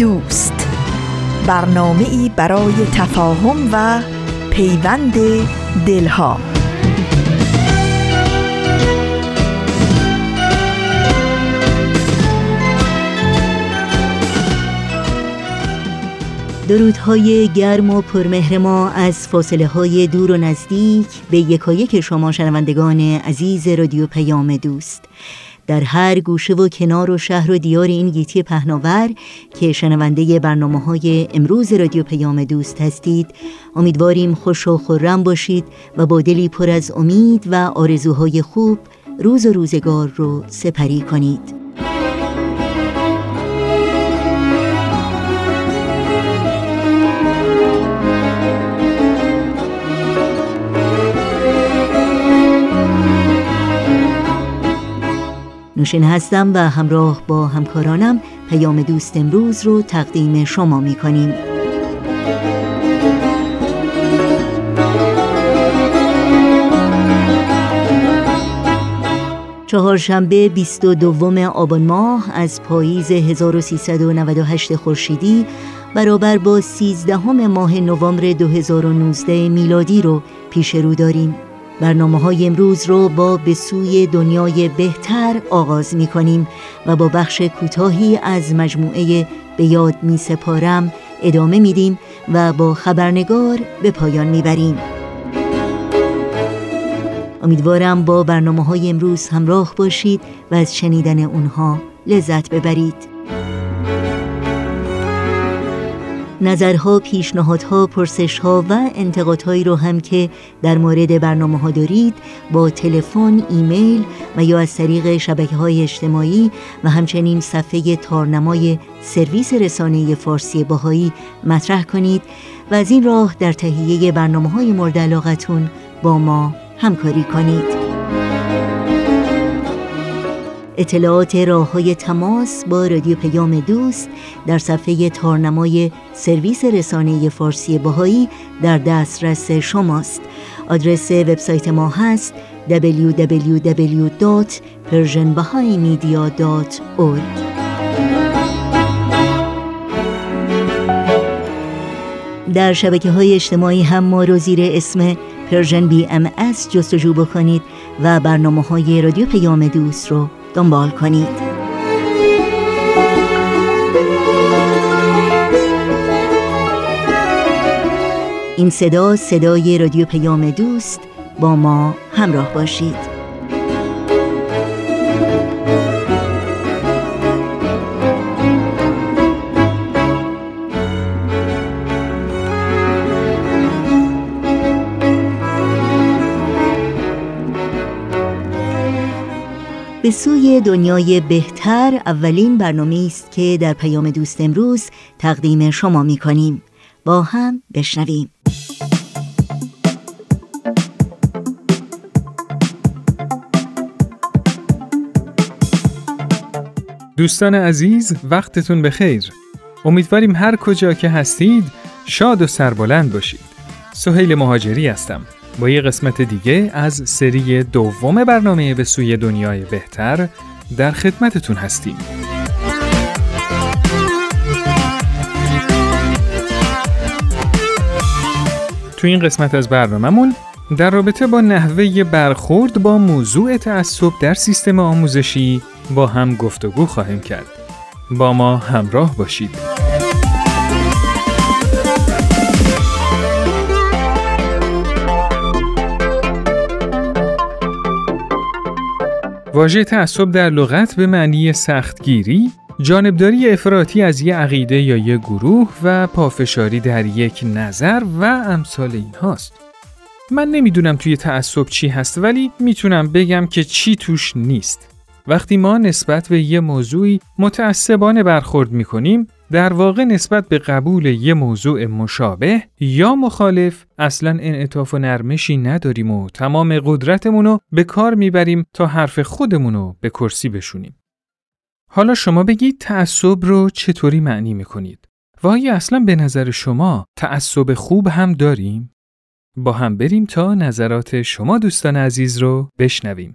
دوست. برنامه ای برای تفاهم و پیوند دلها. درودهای گرم و پرمهر ما از فاصله های دور و نزدیک به یکایک شما شنوندگان عزیز رادیو پیام دوست. در هر گوشه و کنار و شهر و دیار این گیتی پهناور که شنونده برنامه های امروز رادیو پیام دوست هستید. امیدواریم خوش و خورم باشید و با دلی پر از امید و آرزوهای خوب روز و روزگار رو سپری کنید. نوشین هستم و همراه با همکارانم پیام دوست امروز رو تقدیم شما می کنیم. چهارشنبه 22 آبان ماه از پاییز 1398 خورشیدی برابر با 13 ماه نوامبر 2019 میلادی رو پیش رو داریم. برنامه های امروز رو با به سوی دنیای بهتر آغاز می کنیم و با بخش کوتاهی از مجموعه به یاد می سپارم ادامه میدیم و با خبرنگار به پایان می بریم. امیدوارم با برنامه های امروز همراه باشید و از شنیدن اونها لذت ببرید. نظرها، پیشنهادها، پرسشها و انتقادهایی رو هم که در مورد برنامه ها دارید با تلفن، ایمیل و یا از طریق شبکه های اجتماعی و همچنین صفحه تارنمای سرویس رسانه فارسی باهایی مطرح کنید و از این راه در تهیه برنامه های مورد علاقتون با ما همکاری کنید. اطلاعات راه های تماس با رادیو پیام دوست در صفحه تارنمای سرویس رسانه فارسی باهایی در دسترس شماست. آدرس وبسایت ما هست www.persianbahaimedia.org در شبکه های اجتماعی هم ما رو زیر اسم Persian BMS جستجو بکنید و برنامه های رادیو پیام دوست رو دنبال کنید. این صدا صدای رادیو پیام دوست با ما همراه باشید. به سوی دنیای بهتر اولین برنامه است که در پیام دوست امروز تقدیم شما می کنیم. با هم بشنویم. دوستان عزیز وقتتون بخیر. امیدواریم هر کجا که هستید شاد و سربلند باشید. سهیل مهاجری هستم. با یه قسمت دیگه از سری دوم برنامه به سوی دنیای بهتر در خدمتتون هستیم. تو این قسمت از برنامهمون در رابطه با نحوه برخورد با موضوع تعصب در سیستم آموزشی با هم گفتگو خواهیم کرد. با ما همراه باشید. واژه تعصب در لغت به معنی سختگیری، جانبداری افراطی از یه عقیده یا یه گروه و پافشاری در یک نظر و امثال این هاست. من نمی‌دونم توی تعصب چی هست ولی می‌تونم بگم که چی توش نیست. وقتی ما نسبت به یه موضوعی متعصبانه برخورد می‌کنیم در واقع نسبت به قبول یه موضوع مشابه یا مخالف اصلا انعطاف و نرمشی نداریم و تمام قدرتمون رو به کار می‌بریم تا حرف خودمون رو به کرسی بشونیم. حالا شما بگید تعصب رو چطوری معنی می‌کنید؟ و آیا اصلا به نظر شما تعصب خوب هم داریم؟ با هم بریم تا نظرات شما دوستان عزیز رو بشنویم.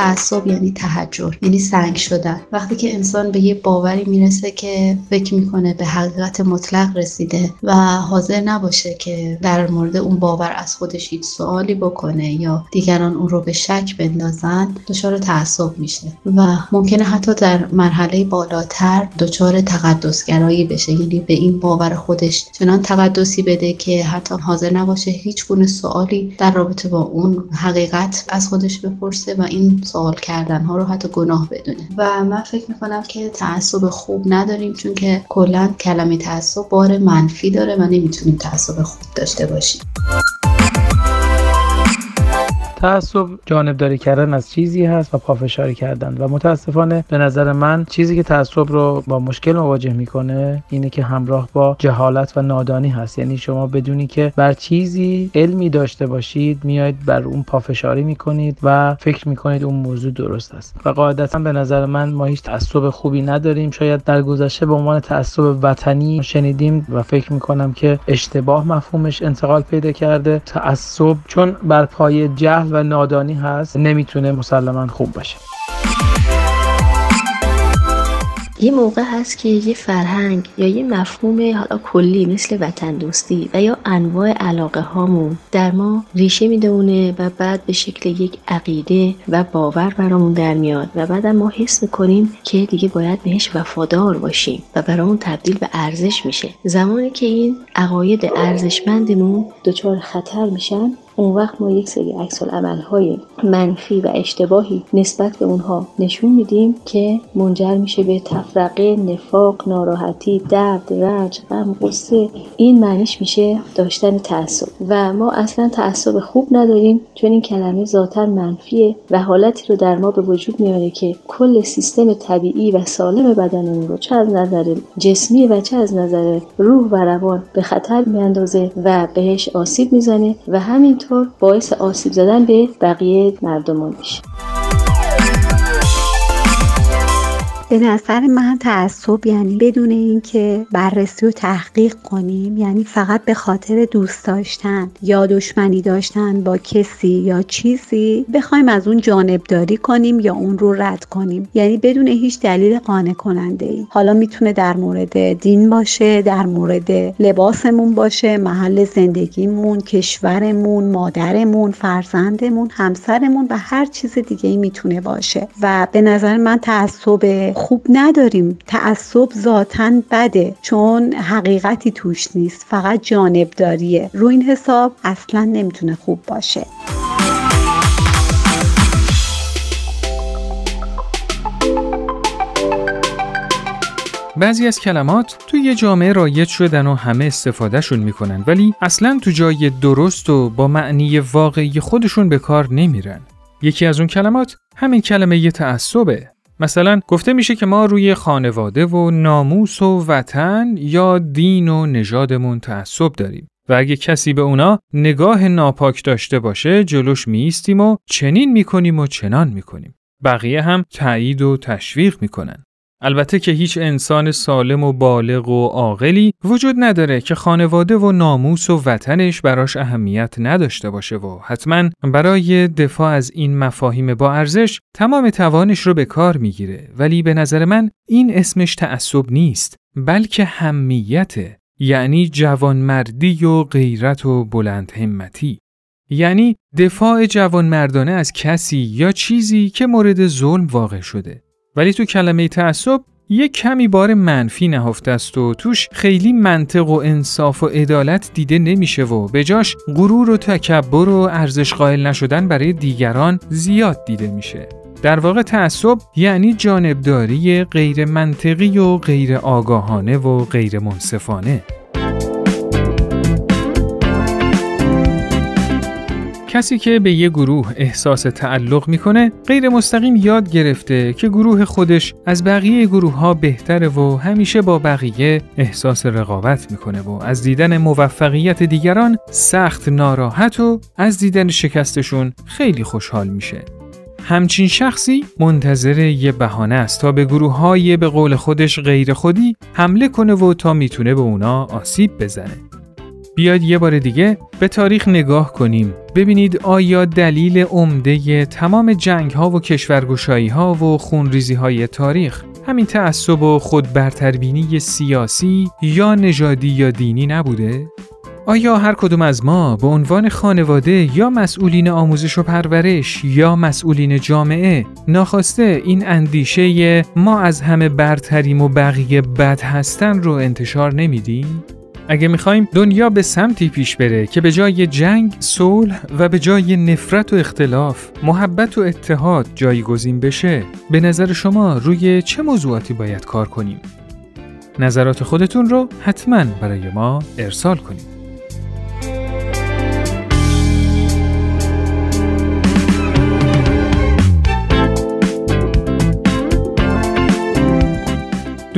تعصب یعنی تحجر یعنی سنگ شدن. وقتی که انسان به یه باوری می‌رسه که فکر می‌کنه به حقیقت مطلق رسیده و حاضر نباشه که در مورد اون باور از خودش هیچ سوالی بکنه یا دیگران اون رو به شک بندازن دچار تعصب میشه و ممکنه حتی در مرحله بالاتر دچار تقدسگرایی بشه. یعنی به این باور خودش چنان تقدسی بده که حتی حاضر نباشه هیچ گونه سوالی در رابطه با اون حقیقت از خودش بپرسه و این سوال کردن ها رو حتی گناه بدونه. و من فکر می‌کنم که تعصب خوب نداریم چون که کلا کلمه تعصب بار منفی داره و نمی‌تونیم تعصب خوب داشته باشیم. تعصب جانبداری کردن از چیزی هست و پافشاری کردن. و متاسفانه به نظر من چیزی که تعصب رو با مشکل مواجه می‌کنه اینه که همراه با جهالت و نادانی هست. یعنی شما بدونی که بر چیزی علمی داشته باشید میاید بر اون پافشاری می‌کنید و فکر می‌کنید اون موضوع درست است. و قاعدتا به نظر من ما هیچ تعصب خوبی نداریم. شاید در گذشته به عنوان تعصب وطنی شنیدیم و فکر می‌کنم که اشتباه مفهومش انتقال پیدا کرده. تعصب چون بر پای جهل و نادانی هست نمی‌تونه مسلما خوب باشه. یه موقع هست که یه فرهنگ یا یه مفهوم حالا کلی مثل وطن دوستی و یا انواع علاقه هامون در ما ریشه می‌دونه و بعد به شکل یک عقیده و باور برامون در میاد و بعد ما حس می‌کنیم که دیگه باید بهش وفادار باشیم و برامون تبدیل به ارزش میشه. زمانی که این عقاید ارزشمندمون دچار خطر میشن اون وقت ما یک سری عکس های منفی و اشتباهی نسبت به اونها نشون میدیم که منجر میشه به تفرقه نفاق ناراحتی درد رنج غم قصه این معنیش میشه داشتن تعصب. و ما اصلا تعصب خوب نداریم چون این کلمه ذاتا منفیه و حالتی رو در ما به وجود میاره که کل سیستم طبیعی و سالم بدنمون رو چه از نظر جسمی و چه از نظر روح و روان به خطر میاندازه و بهش آسیب می‌زنه. و همینطور باعث آسیب زدن به بقیه مردمان میشه. به نظر من تعصب یعنی بدون اینکه بررسی و تحقیق کنیم یعنی فقط به خاطر دوست داشتن یا دشمنی داشتن با کسی یا چیزی بخوایم از اون جانبداری کنیم یا اون رو رد کنیم. یعنی بدون هیچ دلیل قانع کننده ای حالا می‌تونه در مورد دین باشه در مورد لباسمون باشه محل زندگیمون کشورمون مادرمون فرزندمون همسرمون و هر چیز دیگه ای می‌تونه باشه. و به نظر من تعصب خوب نداریم تعصب ذاتا بده چون حقیقتی توش نیست فقط جانبداریه رو این حساب اصلا نمی‌تونه خوب باشه بعضی از کلمات تو یه جامعه رایج شدن و همه استفادهشون می‌کنن ولی اصلا تو جای درست و با معنی واقعی خودشون به کار نمیرن. یکی از اون کلمات همین کلمه یه تعصبه. مثلا گفته میشه که ما روی خانواده و ناموس و وطن یا دین و نژادمون تعصب داریم و اگه کسی به اونا نگاه ناپاک داشته باشه جلوش میستیم و چنین می‌کنیم و چنان می‌کنیم. بقیه هم تایید و تشویق می‌کنن. البته که هیچ انسان سالم و بالغ و عاقلی وجود نداره که خانواده و ناموس و وطنش براش اهمیت نداشته باشه و حتما برای دفاع از این مفاهیم با ارزش تمام توانش رو به کار می‌گیره. ولی به نظر من این اسمش تعصب نیست بلکه همیته یعنی جوانمردی و غیرت و بلند همتی. یعنی دفاع جوانمردانه از کسی یا چیزی که مورد ظلم واقع شده. ولی تو کلمه تعصب یه کمی بار منفی نهفته است و توش خیلی منطق و انصاف و عدالت دیده نمیشه و به جاش غرور و تکبر و ارزش قائل نشدن برای دیگران زیاد دیده میشه. در واقع تعصب یعنی جانبداری غیر منطقی و غیر آگاهانه و غیر منصفانه. کسی که به یه گروه احساس تعلق می‌کنه غیر مستقیم یاد گرفته که گروه خودش از بقیه گروه ها بهتره و همیشه با بقیه احساس رقابت می‌کنه و از دیدن موفقیت دیگران سخت ناراحت و از دیدن شکستشون خیلی خوشحال میشه. همچین شخصی منتظر یه بهانه است تا به گروه های به قول خودش غیر خودی حمله کنه و تا می‌تونه به اونا آسیب بزنه. بیاید یه بار دیگه به تاریخ نگاه کنیم ببینید آیا دلیل عمده تمام جنگ ها و کشورگشایی ها و خونریزی های تاریخ همین تعصب و خود برتربینی سیاسی یا نژادی یا دینی نبوده؟ آیا هر کدوم از ما به عنوان خانواده یا مسئولین آموزش و پرورش یا مسئولین جامعه ناخواسته این اندیشه ما از همه برتریم و بقیه بد هستن رو انتشار نمیدیم؟ اگه می‌خوایم دنیا به سمتی پیش بره که به جای جنگ، صلح و به جای نفرت و اختلاف، محبت و اتحاد جایگزین بشه، به نظر شما روی چه موضوعاتی باید کار کنیم؟ نظرات خودتون رو حتما برای ما ارسال کنید.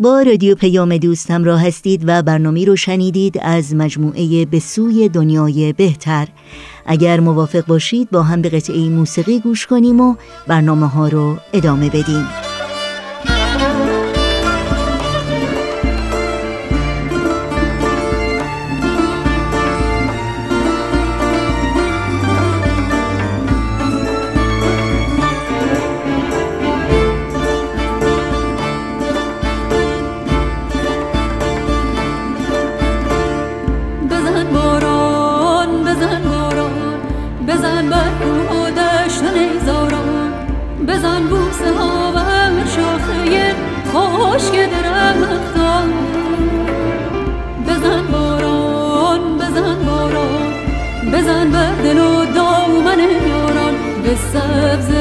با رادیو پیام دوست همراه هستید و برنامه رو شنیدید از مجموعه به سوی دنیای بهتر. اگر موافق باشید با هم به قطعه موسیقی گوش کنیم و برنامه ها رو ادامه بدیم. serves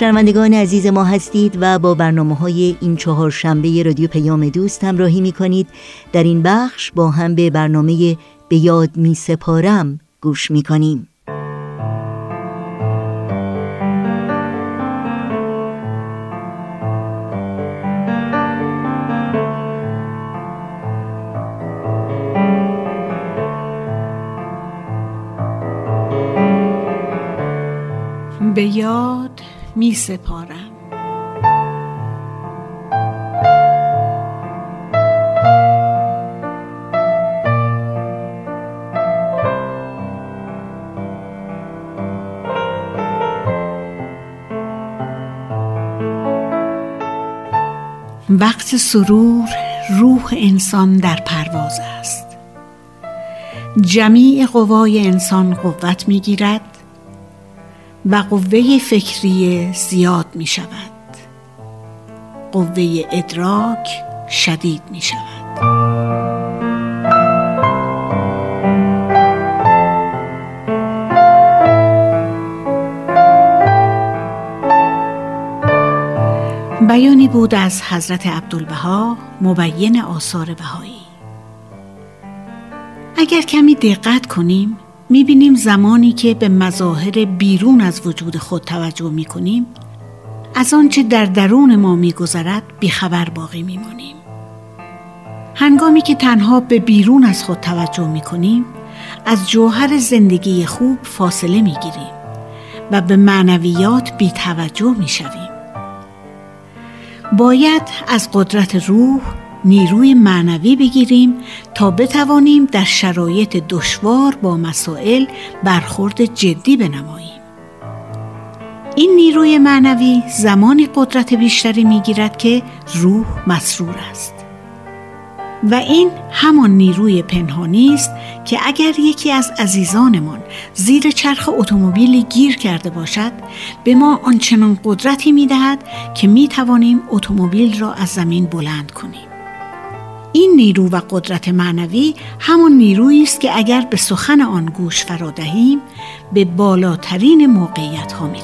شنوندگان عزیز ما هستید و با برنامه های این چهار شنبه رادیو پیام دوست همراهی می کنید در این بخش با هم به برنامه به یاد می سپارم گوش می کنیم سپارم. وقت سرور روح انسان در پرواز است. جمیع قوای انسان قوت می گیرد و قوه فکری زیاد می شود قوه ادراک شدید می شود بیانی بود از حضرت عبدالبها مبین آثار بهایی. اگر کمی دقت کنیم می‌بینیم زمانی که به مظاهر بیرون از وجود خود توجه می‌کنیم از آنچه در درون ما میگذرد بیخبر باقی میمانیم. هنگامی که تنها به بیرون از خود توجه می‌کنیم از جوهر زندگی خوب فاصله می‌گیریم و به معنویات بی توجه می‌شویم. باید از قدرت روح نیروی معنوی بگیریم تا بتوانیم در شرایط دشوار با مسائل برخورد جدی بنماییم. این نیروی معنوی زمانی قدرت بیشتری می‌گیرد که روح مسرور است. و این همان نیروی پنهانی است که اگر یکی از عزیزانمان زیر چرخ اتومبیلی گیر کرده باشد به ما آنچنان قدرتی می دهد که می توانیم اتومبیل را از زمین بلند کنیم این نیرو و قدرت معنوی همان نیرویی است که اگر به سخن آن گوش فرا دهیم به بالاترین موقعیت ها می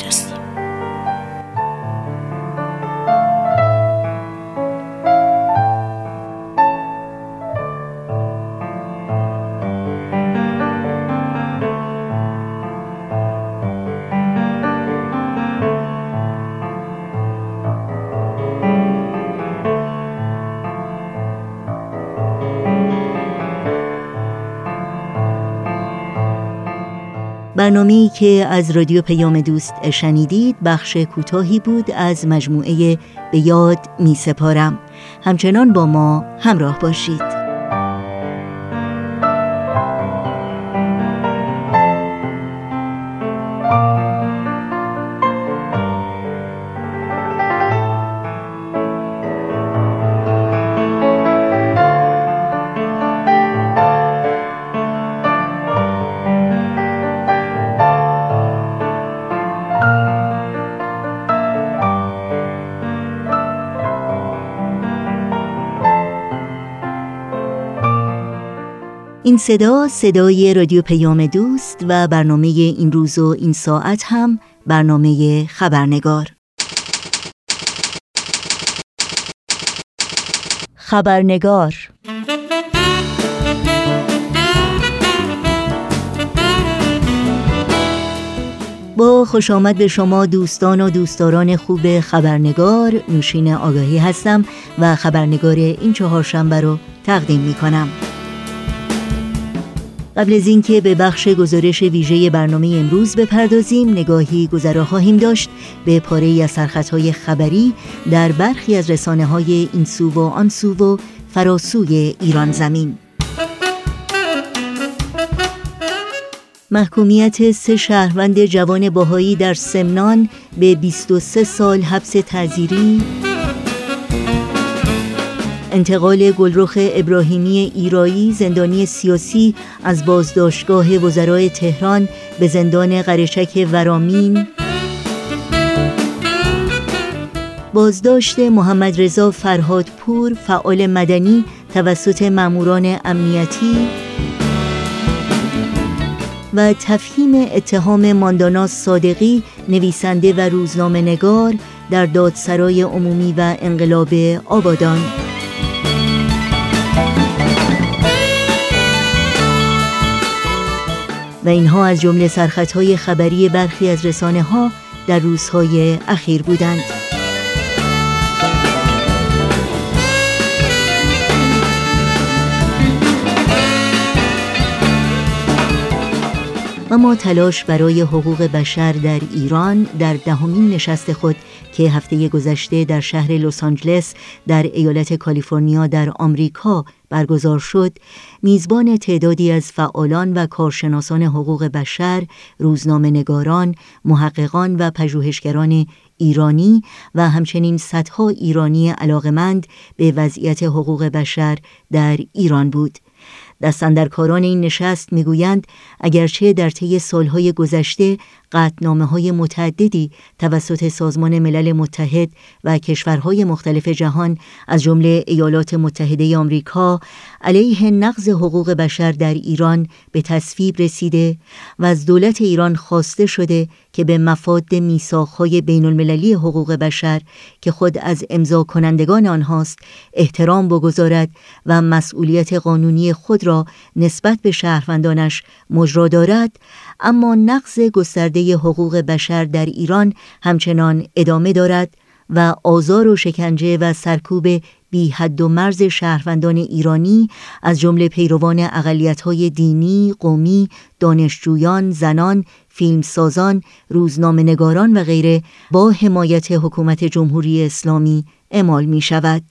برنامه‌ای که از رادیو پیام دوست شنیدید بخش کوتاهی بود از مجموعه به یاد می سپارم همچنان با ما همراه باشید. این صدا صدای رادیو پیام دوست و برنامه این روز و این ساعت هم برنامه خبرنگار خبرنگار با خوش آمد به شما دوستان و دوستداران خوب خبرنگار نوشین آگاهی هستم و خبرنگار این چهارشنبه رو تقدیم می کنم. قبل از اینکه به بخش گزارش ویژه برنامه امروز بپردازیم نگاهی گذرا خواهیم داشت به پاره از سرخطهای خبری در برخی از رسانه های این سو و آن سو و فراسوی ایران زمین. محکومیت سه شهروند جوان باهایی در سمنان به 23 سال حبس تعذیری انتقال گلرخ ابراهیمی ایرایی زندانی سیاسی از بازداشتگاه وزرای تهران به زندان قرشک ورامین. بازداشت محمد رضا فرهادپور فعال مدنی توسط ماموران امنیتی. و تفهیم اتهام ماندانا صادقی نویسنده و روزنامه نگار در دادسرای عمومی و انقلاب آبادان. و اینها از جمله سرخطهای خبری برخی از رسانه ها در روزهای اخیر بودند. و ما تلاش برای حقوق بشر در ایران در دهمین نشست خود که هفته گذشته در شهر لس آنجلس در ایالت کالیفرنیا در آمریکا برگزار شد میزبان تعدادی از فعالان و کارشناسان حقوق بشر، روزنامه نگاران، محققان و پژوهشگران ایرانی و همچنین صدها ایرانی علاقمند به وضعیت حقوق بشر در ایران بود. دستندرکاران این نشست می‌گویند اگرچه در طی سالهای گذشته قطنامه های متعددی توسط سازمان ملل متحد و کشورهای مختلف جهان از جمله ایالات متحده آمریکا علیه نقض حقوق بشر در ایران به تصویب رسیده و از دولت ایران خواسته شده که به مفاد میثاقهای بین المللی حقوق بشر که خود از امضا کنندگان آنهاست احترام بگذارد و مسئولیت قانونی خود را نسبت به شهروندانش مجرا دارد. اما نقض گسترده حقوق بشر در ایران همچنان ادامه دارد و آزار و شکنجه و سرکوب بی حد و مرز شهروندان ایرانی از جمله پیروان اقلیت‌های دینی، قومی، دانشجویان، زنان، فیلمسازان، روزنامه‌نگاران و غیره با حمایت حکومت جمهوری اسلامی اعمال می شود.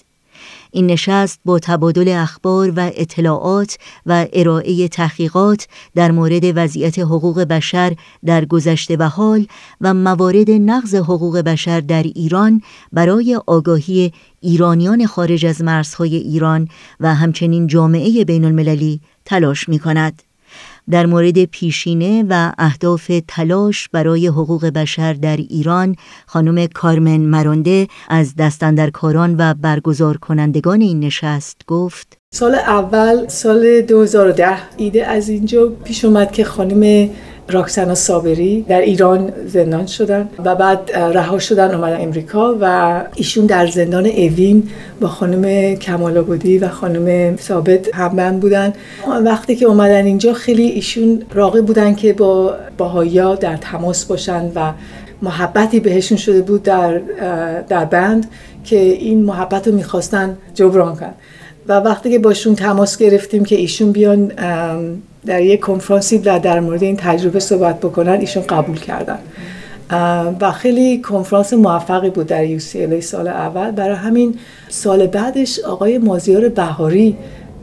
این نشست با تبادل اخبار و اطلاعات و ارائه تحقیقات در مورد وضعیت حقوق بشر در گذشته و حال و موارد نقض حقوق بشر در ایران برای آگاهی ایرانیان خارج از مرزهای ایران و همچنین جامعه بین المللی تلاش می کند. در مورد پیشینه و اهداف تلاش برای حقوق بشر در ایران خانم کارمن مرانده از دستندرکاران و برگزار کنندگان این نشست گفت. سال اول سال 2010 ایده از اینجا پیش اومد که خانم راکسانا صابری در ایران زندان شدن و بعد رها شدن اومدن امریکا و ایشون در زندان اوین با خانم کمال و خانم ثابت همبند بودن. وقتی که اومدن اینجا خیلی ایشون راقی بودن که با باهایا در تماس باشن و محبتی بهشون شده بود در, در بند که این محبت رو می‌خواستن جبران کنن. و وقتی که باشون تماس گرفتیم که ایشون بیان در یک کنفرانسی و در مورد این تجربه صحبت بکنن ایشون قبول کردن. و خیلی کنفرانس موفقی بود در UCLA سال اول. برای همین سال بعدش آقای مازیار بهاری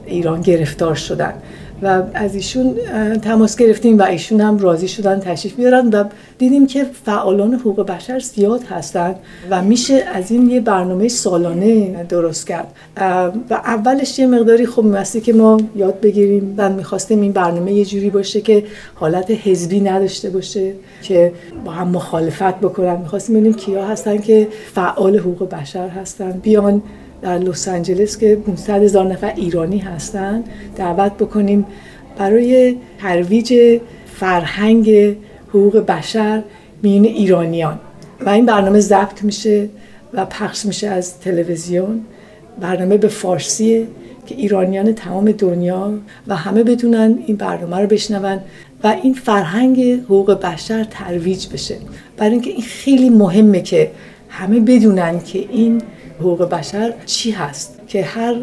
ایران گرفتار شدن. و از ایشون تماس گرفتیم و ایشون هم راضی شدن تشریف بیارن و دیدیم که فعالان حقوق بشر زیاد هستند و میشه از این یه برنامه سالانه درست کرد. و اولش یه مقداری خوب میبستی که ما یاد بگیریم و می‌خواستیم این برنامه یه جوری باشه که حالت حزبی نداشته باشه که با هم مخالفت بکنن. می‌خواستیم ببینیم کیا هستن که فعال حقوق بشر هستن. بیان در لس آنجلس که 500 هزار نفر ایرانی هستن دعوت بکنیم برای ترویج فرهنگ حقوق بشر میون ایرانیان. و این برنامه ضبط میشه و پخش میشه از تلویزیون. برنامه به فارسیه که ایرانیان تمام دنیا و همه بدونن این برنامه رو بشنون و این فرهنگ حقوق بشر ترویج بشه. برای اینکه این خیلی مهمه که همه بدونن که این حقوق بشر چی هست؟ که هر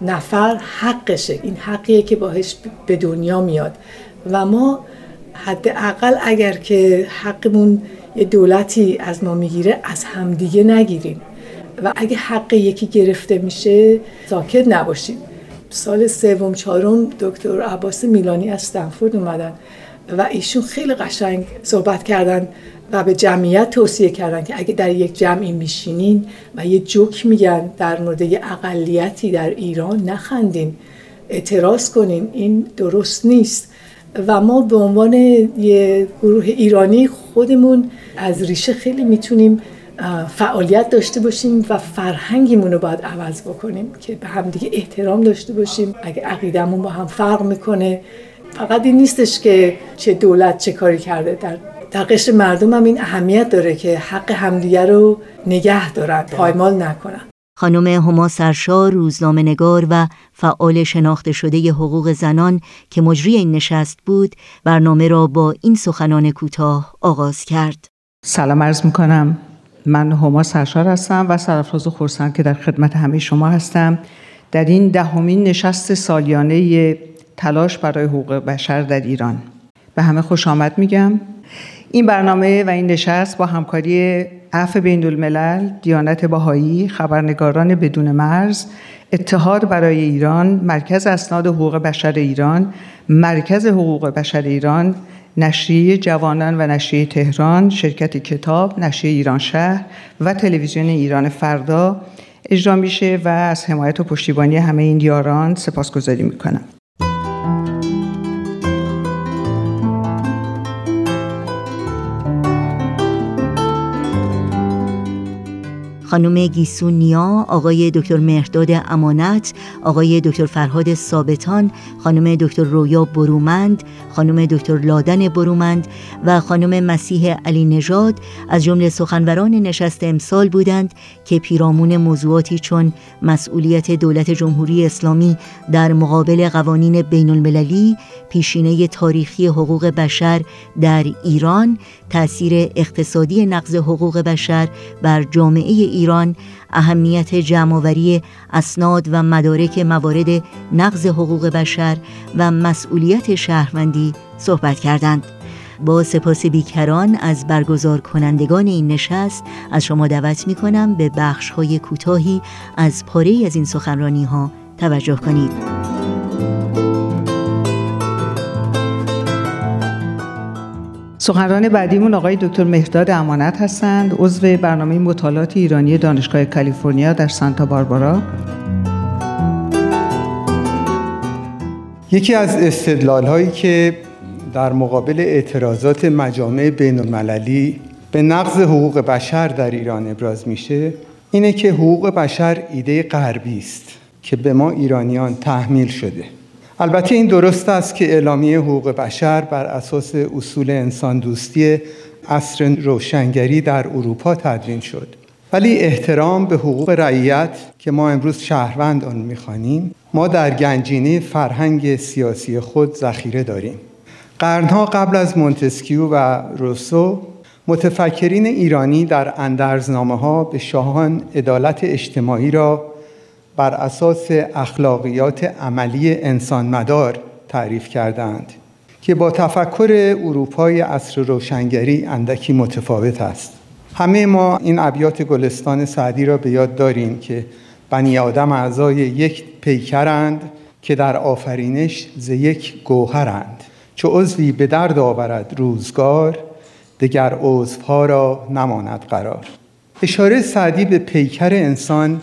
نفر حقشه. این حقیه که باهش به دنیا میاد. و ما حداقل اگر که حقمون یه دولتی از ما می‌گیره از همدیگه نگیریم. و اگه حق یکی گرفته میشه ساکت نباشیم. سال سوم چهارم دکتر عباس میلانی از استنفورد اومدن. و ایشون خیلی قشنگ صحبت کردن. و به جمعیت توصیه کردن که اگه در یک جمعی میشینین و یه جوک میگن در مورد یه اقلیتی در ایران نخندین. اعتراض کنین این درست نیست. و ما به عنوان یه گروه ایرانی خودمون از ریشه خیلی می‌تونیم فعالیت داشته باشیم و فرهنگیمون رو باید عوض بکنیم که به هم دیگه احترام داشته باشیم. اگه عقیدمون با هم فرق می‌کنه فقط این نیستش که چه دولت چه کاری کرده. در در قشر مردم هم این اهمیت داره که حق همدیگه رو نگه دارن پایمال نکنن. خانم هما سرشا روزنامه نگار و فعال شناخته شده حقوق زنان که مجری این نشست بود برنامه را با این سخنان کوتاه آغاز کرد. سلام عرض می‌کنم. من هما سرشار هستم و سرفراز خورسند که در خدمت همه شما هستم. در این دهمین نشست سالیانه تلاش برای حقوق بشر در ایران. به همه خوش آمد میگم. این برنامه و این نشست با همکاری عفو بین الملل، دیانت باهایی، خبرنگاران بدون مرز، اتحاد برای ایران، مرکز اسناد حقوق بشر ایران، مرکز حقوق بشر ایران، نشریه جوانان و نشریه تهران، شرکت کتاب، نشریه ایران شهر و تلویزیون ایران فردا اجرا میشه و از حمایت و پشتیبانی همه این یاران سپاسگزاری می‌کنم. خانم گیسون نیا، آقای دکتر مهرداد امانت، آقای دکتر فرهاد ثابتان، خانم دکتر رویا برومند، خانم دکتر لادن برومند و خانم مسیح علی نژاد. از جمله سخنوران نشست امسال بودند که پیرامون موضوعاتی چون مسئولیت دولت جمهوری اسلامی در مقابل قوانین بین المللی، پیشینه تاریخی حقوق بشر در ایران، تأثیر اقتصادی نقض حقوق بشر بر جامعه ایران، اهمیت جمعآوری اسناد و مدارک موارد نقض حقوق بشر و مسئولیت شهروندی صحبت کردند. با سپاس بیکران از برگزار کنندگان این نشست از شما دعوت می کنم به بخش های کوتاهی از پاره از این سخنرانی ها توجه کنید. سخنران بعدیمون آقای دکتر مهداد امانت هستند عضو برنامه مطالعات ایرانی دانشگاه کالیفرنیا در سانتا باربارا. یکی از استدلال هایی که در مقابل اعتراضات مجامع بین المللی به نقض حقوق بشر در ایران ابراز میشه اینه که حقوق بشر ایده غربی است که به ما ایرانیان تحمیل شده. البته این درست است که اعلامیه حقوق بشر بر اساس اصول انسان دوستی عصر روشنگری در اروپا تدوین شد. ولی احترام به حقوق رعیت که ما امروز شهروند آن می‌خوانیم ما در گنجینه فرهنگ سیاسی خود ذخیره داریم. قرنها قبل از مونتسکیو و روسو متفکرین ایرانی در اندرزنامه ها به شاهان عدالت اجتماعی را بر اساس اخلاقیات عملی انسان مدار تعریف کردند که با تفکر اروپای عصر روشنگری اندکی متفاوت است. همه ما این ابیات گلستان سعدی را به یاد داریم که بنی آدم اعضای یک پیکرند که در آفرینش ز یک گوهرند. چو عضوی به درد آورد روزگار دگر عضوها را نماند قرار. اشاره سعدی به پیکر انسان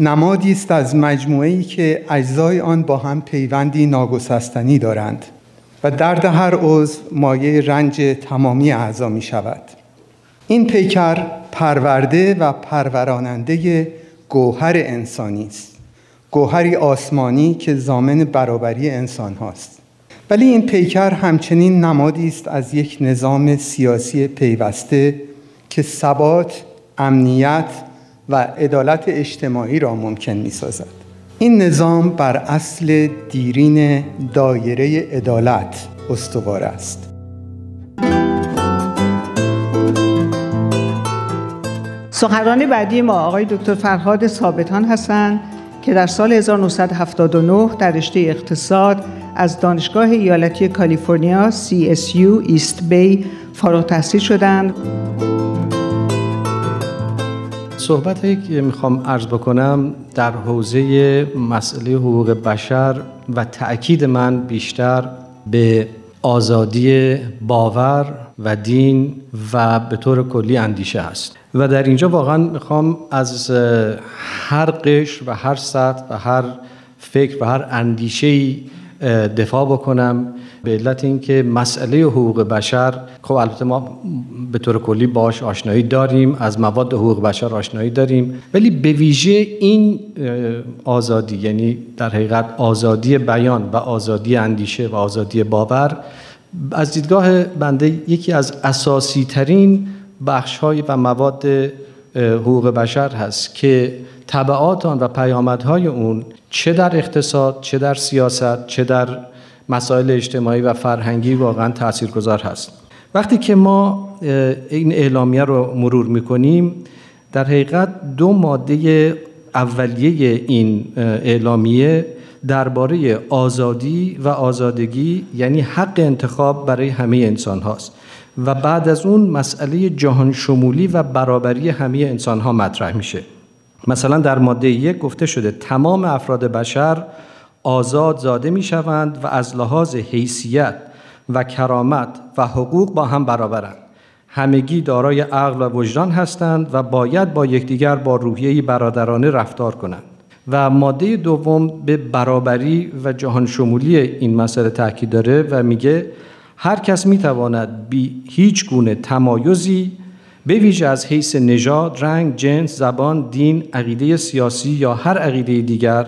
نمادی است از مجموعه‌ای که اجزای آن با هم پیوندی ناگسستنی دارند و درد هر عضو مایه رنج تمامی اعضا می شود این پیکر پرورده و پروراننده گوهر انسانی است گوهری آسمانی که زامن برابری انسان هاست. ولی این پیکر همچنین نمادی است از یک نظام سیاسی پیوسته که ثبات، امنیت و عدالت اجتماعی را ممکن می سازد. این نظام بر اصل دیرین دایره عدالت استوار است. سخنران بعدی ما آقای دکتر فرهاد ثابتان هستند که در سال 1979 در رشته اقتصاد از دانشگاه ایالتی کالیفرنیا CSU ایست بی فارغ تحصیل شدند. صحبت هایی که می‌خوام عرض بکنم در حوزه مسئله حقوق بشر و تأکید من بیشتر به آزادی باور و دین و به طور کلی اندیشه است و در اینجا واقعا می‌خوام از هر قشر و هر سطح و هر فکر و هر اندیشه دفاع بکنم به علت اینکه مسئله حقوق بشر خب البته ما به طور کلی باش آشنایی داریم از مواد حقوق بشر آشنایی داریم ولی به ویژه این آزادی یعنی در حقیقت آزادی بیان و آزادی اندیشه و آزادی باور از دیدگاه بنده یکی از اساسی ترین بخش های و مواد حقوق بشر هست که طبعات آن و پیامدهای اون چه در اقتصاد چه در سیاست چه در مسائل اجتماعی و فرهنگی واقعا تاثیرگذار هست. وقتی که ما این اعلامیه رو مرور می‌کنیم در حقیقت دو ماده اولیه این اعلامیه درباره آزادی و آزادگی یعنی حق انتخاب برای همه انسان هاست. و بعد از اون مسئله جهان شمولی و برابری همه انسان ها مطرح میشه. مثلا در ماده یک گفته شده تمام افراد بشر آزاد زاده می شوند و از لحاظ حیثیت و کرامت و حقوق با هم برابرند. همگی دارای عقل و وجدان هستند و باید با یکدیگر با روحیه برادرانه رفتار کنند. و ماده دوم به برابری و جهان شمولی این مسئله تاکید داره و میگه هر کس می‌تواند بی هیچ گونه تمایزی به ویژه از حیث نژاد، رنگ، جنس، زبان، دین، عقیده سیاسی یا هر عقیده دیگر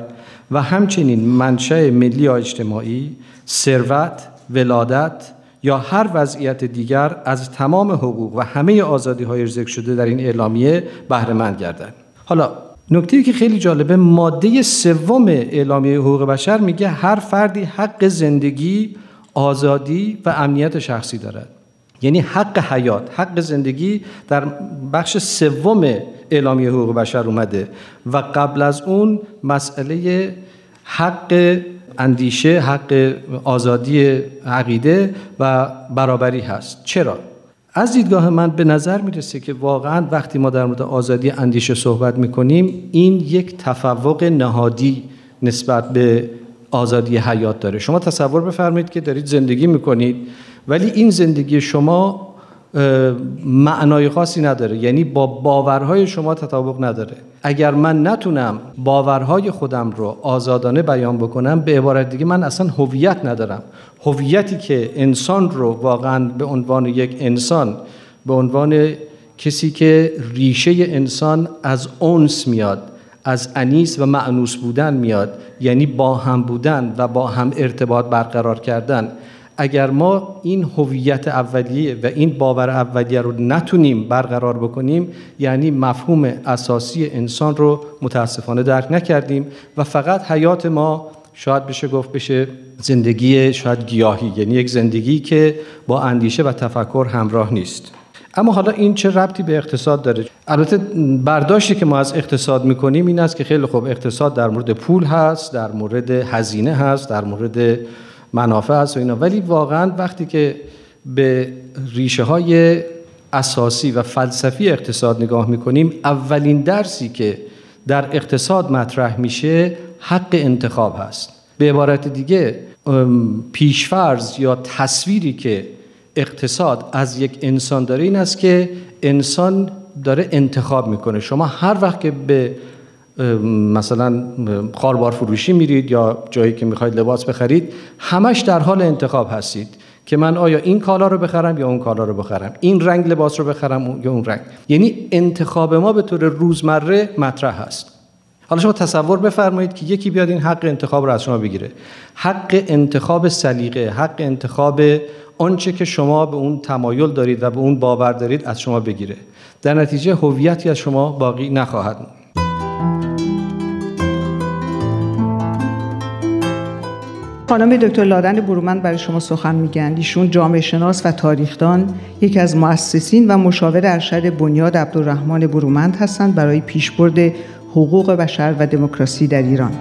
و همچنین منشأ ملی یا اجتماعی، ثروت، ولادت یا هر وضعیت دیگر از تمام حقوق و همه آزادی های ذکر شده در این اعلامیه بهره مند گردند. حالا نکته که خیلی جالبه ماده سوم اعلامیه حقوق بشر میگه هر فردی حق زندگی، آزادی و امنیت شخصی دارد. یعنی حق حیات حق زندگی در بخش سوم اعلامیه حقوق بشر اومده و قبل از اون مسئله حق اندیشه حق آزادی عقیده و برابری هست. چرا؟ از دیدگاه من به نظر می‌رسه که واقعا وقتی ما در مورد آزادی اندیشه صحبت می‌کنیم این یک تفوق نهادی نسبت به آزادی حیات داره. شما تصور بفرمایید که دارید زندگی می‌کنید. ولی این زندگی شما معنای خاصی نداره. یعنی با باورهای شما تطابق نداره. اگر من نتونم باورهای خودم رو آزادانه بیان بکنم به عبارت دیگه من اصلا هویت ندارم. هویتی که انسان رو واقعا به عنوان یک انسان به عنوان کسی که ریشه انسان از اونس میاد از انیس و معنوس بودن میاد یعنی با هم بودن و با هم ارتباط برقرار کردن. اگر ما این هویت اولیه و این باور اولیه رو نتونیم برقرار بکنیم یعنی مفهوم اساسی انسان رو متاسفانه درک نکردیم و فقط حیات ما شاید بشه گفت بشه زندگی شاید گیاهی یعنی یک زندگی که با اندیشه و تفکر همراه نیست. اما حالا این چه ربطی به اقتصاد داره؟ البته برداشتی که ما از اقتصاد می‌کنیم این است که خیلی خوب اقتصاد در مورد پول هست در مورد هزینه هست در مورد منافع هست و اینا. ولی واقعا وقتی که به ریشه های اساسی و فلسفی اقتصاد نگاه می‌کنیم اولین درسی که در اقتصاد مطرح میشه حق انتخاب هست. به عبارت دیگه پیشفرز یا تصویری که اقتصاد از یک انسان داره این است که انسان داره انتخاب می‌کنه. شما هر وقت که به مثلا خاربار فروشی میرید یا جایی که می‌خواید لباس بخرید همش در حال انتخاب هستید که من آیا این کالا رو بخرم یا اون کالا رو بخرم؟ این رنگ لباس رو بخرم یا اون رنگ؟ یعنی انتخاب ما به طور روزمره مطرح هست حالا شما تصور بفرمایید که یکی بیاد این حق انتخاب رو از شما بگیره. حق انتخاب سلیقه حق انتخاب آنچه که شما به اون تمایل دارید و به اون باور دارید از شما بگیره. در نتیجه هویتی از شما باقی نخواهد خانم دکتر لادن برومند برای شما سخن میگن. ایشون جامعه شناس و تاریخدان یکی از مؤسسین و مشاور ارشد بنیاد عبدالرحمن برومند هستند برای پیشبرد حقوق بشر و دموکراسی در ایران.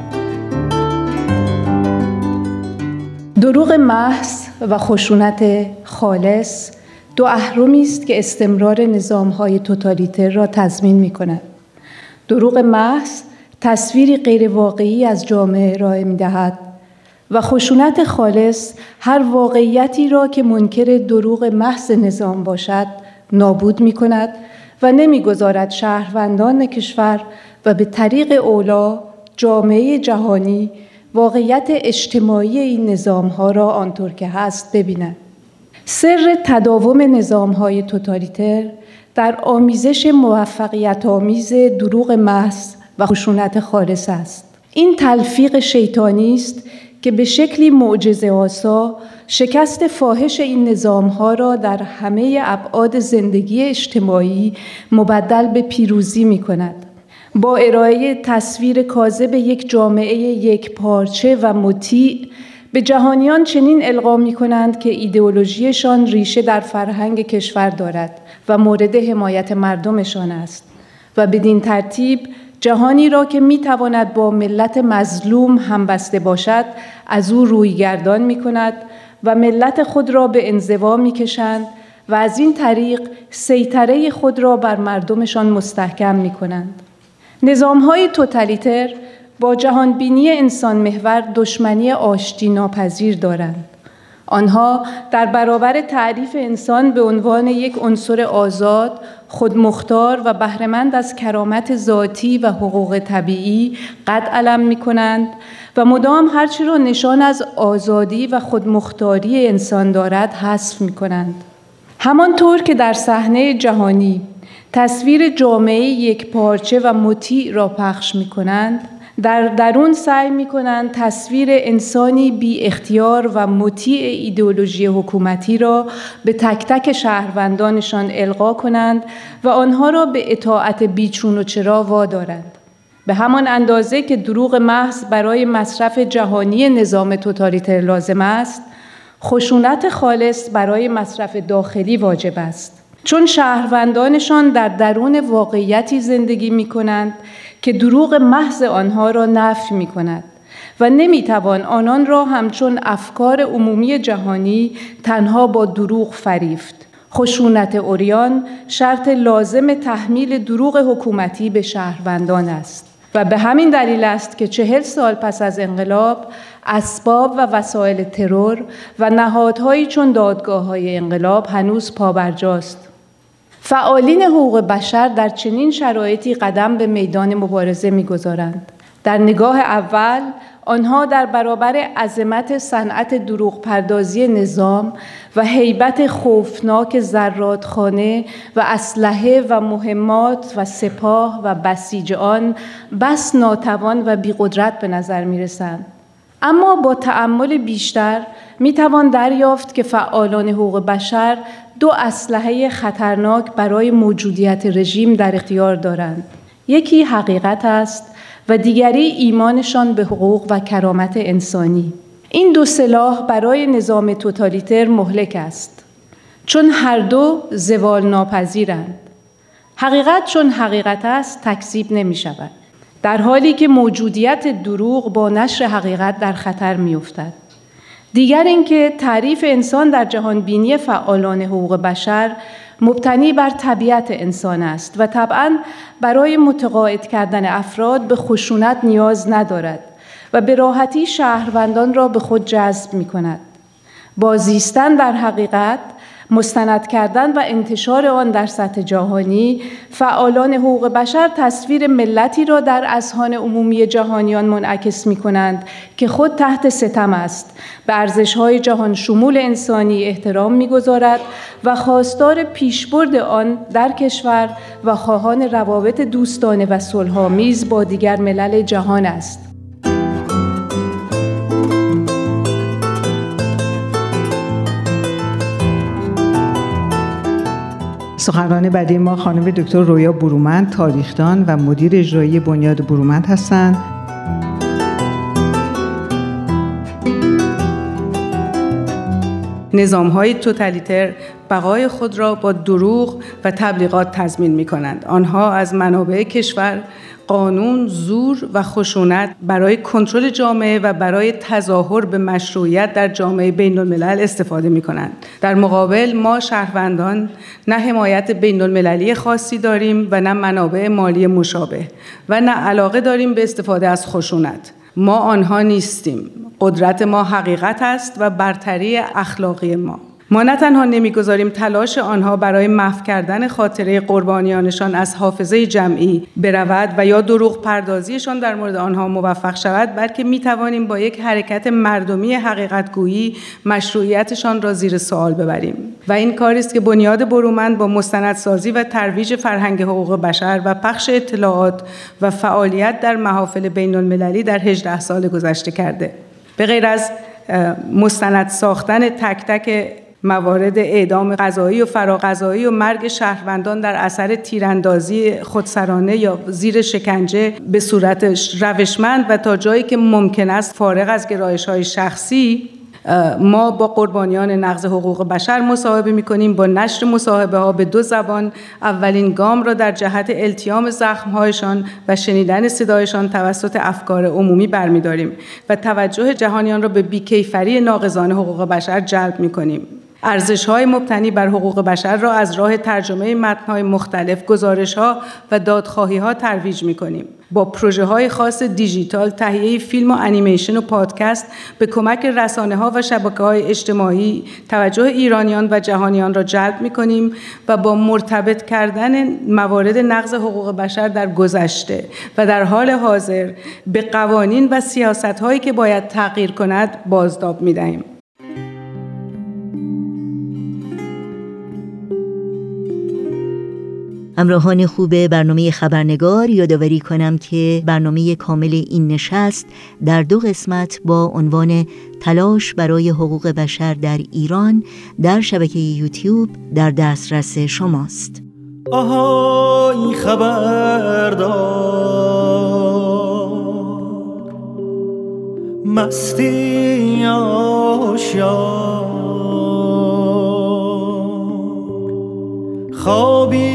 دروغ محض و خشونت خالص دو اهرمی است که استمرار نظامهای توتالیتر را تضمین می کند. دروغ محض تصویری غیرواقعی از جامعه ارائه می دهد و خشونت خالص هر واقعیتی را که منکر دروغ محض نظام باشد نابود می کند و نمی‌گذارد شهروندان کشور و به طریق اولا جامعه جهانی واقعیت اجتماعی این نظام ها را آنطور که هست ببیند. سر تداوم نظام های توتالیتر در آمیزش موفقیت آمیز دروغ محض و خشونت خالص است. این تلفیق شیطانی است که به شکلی معجزه آسا شکست فاحش این نظام ها را در همه ابعاد زندگی اجتماعی مبدل به پیروزی می کند. با ارائه تصویر کاذب یک جامعه یک پارچه و مطیع به جهانیان چنین القا می کنند که ایدئولوژیشان ریشه در فرهنگ کشور دارد و مورد حمایت مردمشان است و بدین ترتیب جهانی را که می تواند با ملت مظلوم همبسته باشد از او رویگردان می کند و ملت خود را به انزوا می کشند و از این طریق سیطره خود را بر مردمشان مستحکم می کنند. نظام های توتالیتر با جهانبینی انسان محور دشمنی آشتی ناپذیر دارند. آنها در برابر تعریف انسان به عنوان یک عنصر آزاد، خودمختار و بهرهمند از کرامت ذاتی و حقوق طبیعی قد علم می کنند و مدام هرچی را نشان از آزادی و خودمختاری انسان دارد حذف می کنند. همانطور که در صحنه جهانی تصویر جامعه یک پارچه و مطیع را پخش می کنند، در درون سعی می کنند تصویر انسانی بی اختیار و مطیع ایدئولوژی حکومتی را به تک تک شهروندانشان القا کنند و آنها را به اطاعت بیچون و چرا وادارند. به همان اندازه که دروغ محض برای مصرف جهانی نظام توتالیتر لازم است، خشونت خالص برای مصرف داخلی واجب است. چون شهروندانشان در درون واقعیتی زندگی می کنند که دروغ محض آنها را نفی می کند و نمی توان آنان را همچون افکار عمومی جهانی تنها با دروغ فریفت. خشونت اوریان شرط لازم تحمیل دروغ حکومتی به شهروندان است و به همین دلیل است که چهل سال پس از انقلاب اسباب و وسایل ترور و نهادهایی چون دادگاه های انقلاب هنوز پابرجاست فعالین حقوق بشر در چنین شرایطی قدم به میدان مبارزه می‌گذارند در نگاه اول آنها در برابر عظمت صنعت دروغ پردازی نظام و هیبت خوفناک زرادخانه و اسلحه و مهمات و سپاه و بسیج آن بس ناتوان و بیقدرت به نظر می رسند. اما با تأمل بیشتر می توان دریافت که فعالان حقوق بشر دو اسلحه خطرناک برای موجودیت رژیم در اختیار دارند. یکی حقیقت است و دیگری ایمانشان به حقوق و کرامت انسانی. این دو سلاح برای نظام توتالیتر مهلک است. چون هر دو زوال ناپذیرند. حقیقت چون حقیقت است تکذیب نمی شود. در حالی که موجودیت دروغ با نشر حقیقت در خطر می افتد. دیگر اینکه تعریف انسان در جهان بینی فعالان حقوق بشر مبتنی بر طبیعت انسان است و طبعا برای متقاعد کردن افراد به خشونت نیاز ندارد و به راحتی شهروندان را به خود جذب می کند. بازیستن در حقیقت مستند کردن و انتشار آن در سطح جهانی فعالان حقوق بشر تصویر ملتی را در اذهان عمومی جهانیان منعکس می کنند که خود تحت ستم است. به ارزش‌های جهان شمول انسانی احترام می‌گذارد و خواستار پیشبرد آن در کشور و خواهان روابط دوستانه و صلحآمیز با دیگر ملل جهان است. سخنران بعدی ما خانم دکتر رویا برومند تاریخدان و مدیر اجرایی بنیاد برومند هستند نظام های توتالیتر بقای خود را با دروغ و تبلیغات تضمین می کنند. آنها از منابع کشور قانون، زور و خشونت برای کنترل جامعه و برای تظاهر به مشروعیت در جامعه بین الملل استفاده می کنند. در مقابل ما شهروندان نه حمایت بین المللی خاصی داریم و نه منابع مالی مشابه و نه علاقه داریم به استفاده از خشونت. ما آنها نیستیم. قدرت ما حقیقت است و برتری اخلاقی ما. ما نه تنها نمی‌گذاریم تلاش آنها برای محو کردن خاطره قربانیانشان از حافظه جمعی برود و یا دروغ پردازیشان در مورد آنها موفق شود بلکه می توانیم با یک حرکت مردمی حقیقتگویی مشروعیتشان را زیر سوال ببریم. و این کاری است که بنیاد برومند با مستندسازی و ترویج فرهنگ حقوق بشر و پخش اطلاعات و فعالیت در محافل بین المللی در 18 سال گذشته کرده. به غیر از مستند ساختن تک تک موارد اعدام غذایی و فراغذایی و مرگ شهروندان در اثر تیراندازی خودسرانه یا زیر شکنجه به صورت روشمند و تا جایی که ممکن است فارغ از گرایش های شخصی ما با قربانیان نقض حقوق بشر مصاحبه می کنیم با نشر مصاحبه ها به دو زبان اولین گام را در جهت التیام زخمهایشان و شنیدن صدایشان توسط افکار عمومی برمیداریم و توجه جهانیان را به بیکیفری ناقضان حقوق بشر جلب می کنیم. ارزش های مبتنی بر حقوق بشر را از راه ترجمه متن های مختلف، گزارش ها و دادخواهی ها ترویج می کنیم. با پروژه های خاص دیجیتال، تهیه فیلم و انیمیشن و پادکست به کمک رسانه ها و شبکه های اجتماعی توجه ایرانیان و جهانیان را جلب می کنیم و با مرتبط کردن موارد نقض حقوق بشر در گذشته و در حال حاضر به قوانین و سیاست هایی که باید تغییر کند بازداب می دهیم. همراهان خوب برنامه خبرنگار یادآوری کنم که برنامه کامل این نشست در دو قسمت با عنوان تلاش برای حقوق بشر در ایران در شبکه یوتیوب در دسترس شماست. آهای خبردار. مستی آشیار خوابی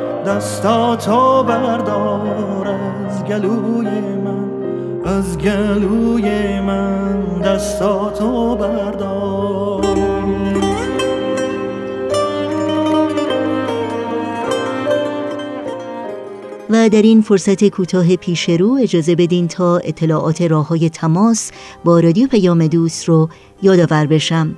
دستاتو بردار از گلوی من از گلوی من دستاتو بردار. و در این فرصت کوتاه پیش رو اجازه بدین تا اطلاعات راه های تماس با رادیو پیام دوست رو یادآور بشم.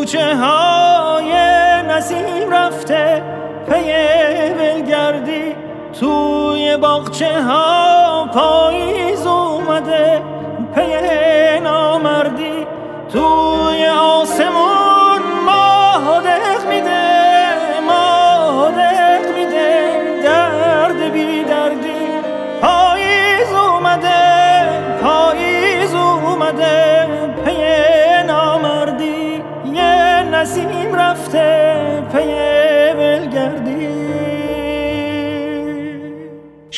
کوچه های نسیم رفته پی بلگردی توی باغچه ها.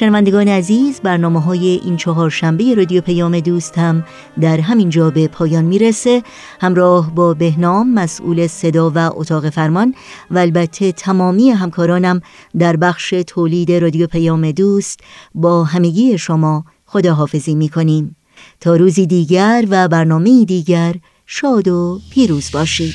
شنوندگان عزیز برنامه های این چهار شنبه رادیو پیام دوست هم در همین جا به پایان می‌رسه. همراه با بهنام مسئول صدا و اتاق فرمان و البته تمامی همکارانم در بخش تولید رادیو پیام دوست با همگی شما خداحافظی می‌کنیم. تا روزی دیگر و برنامه دیگر شاد و پیروز باشید.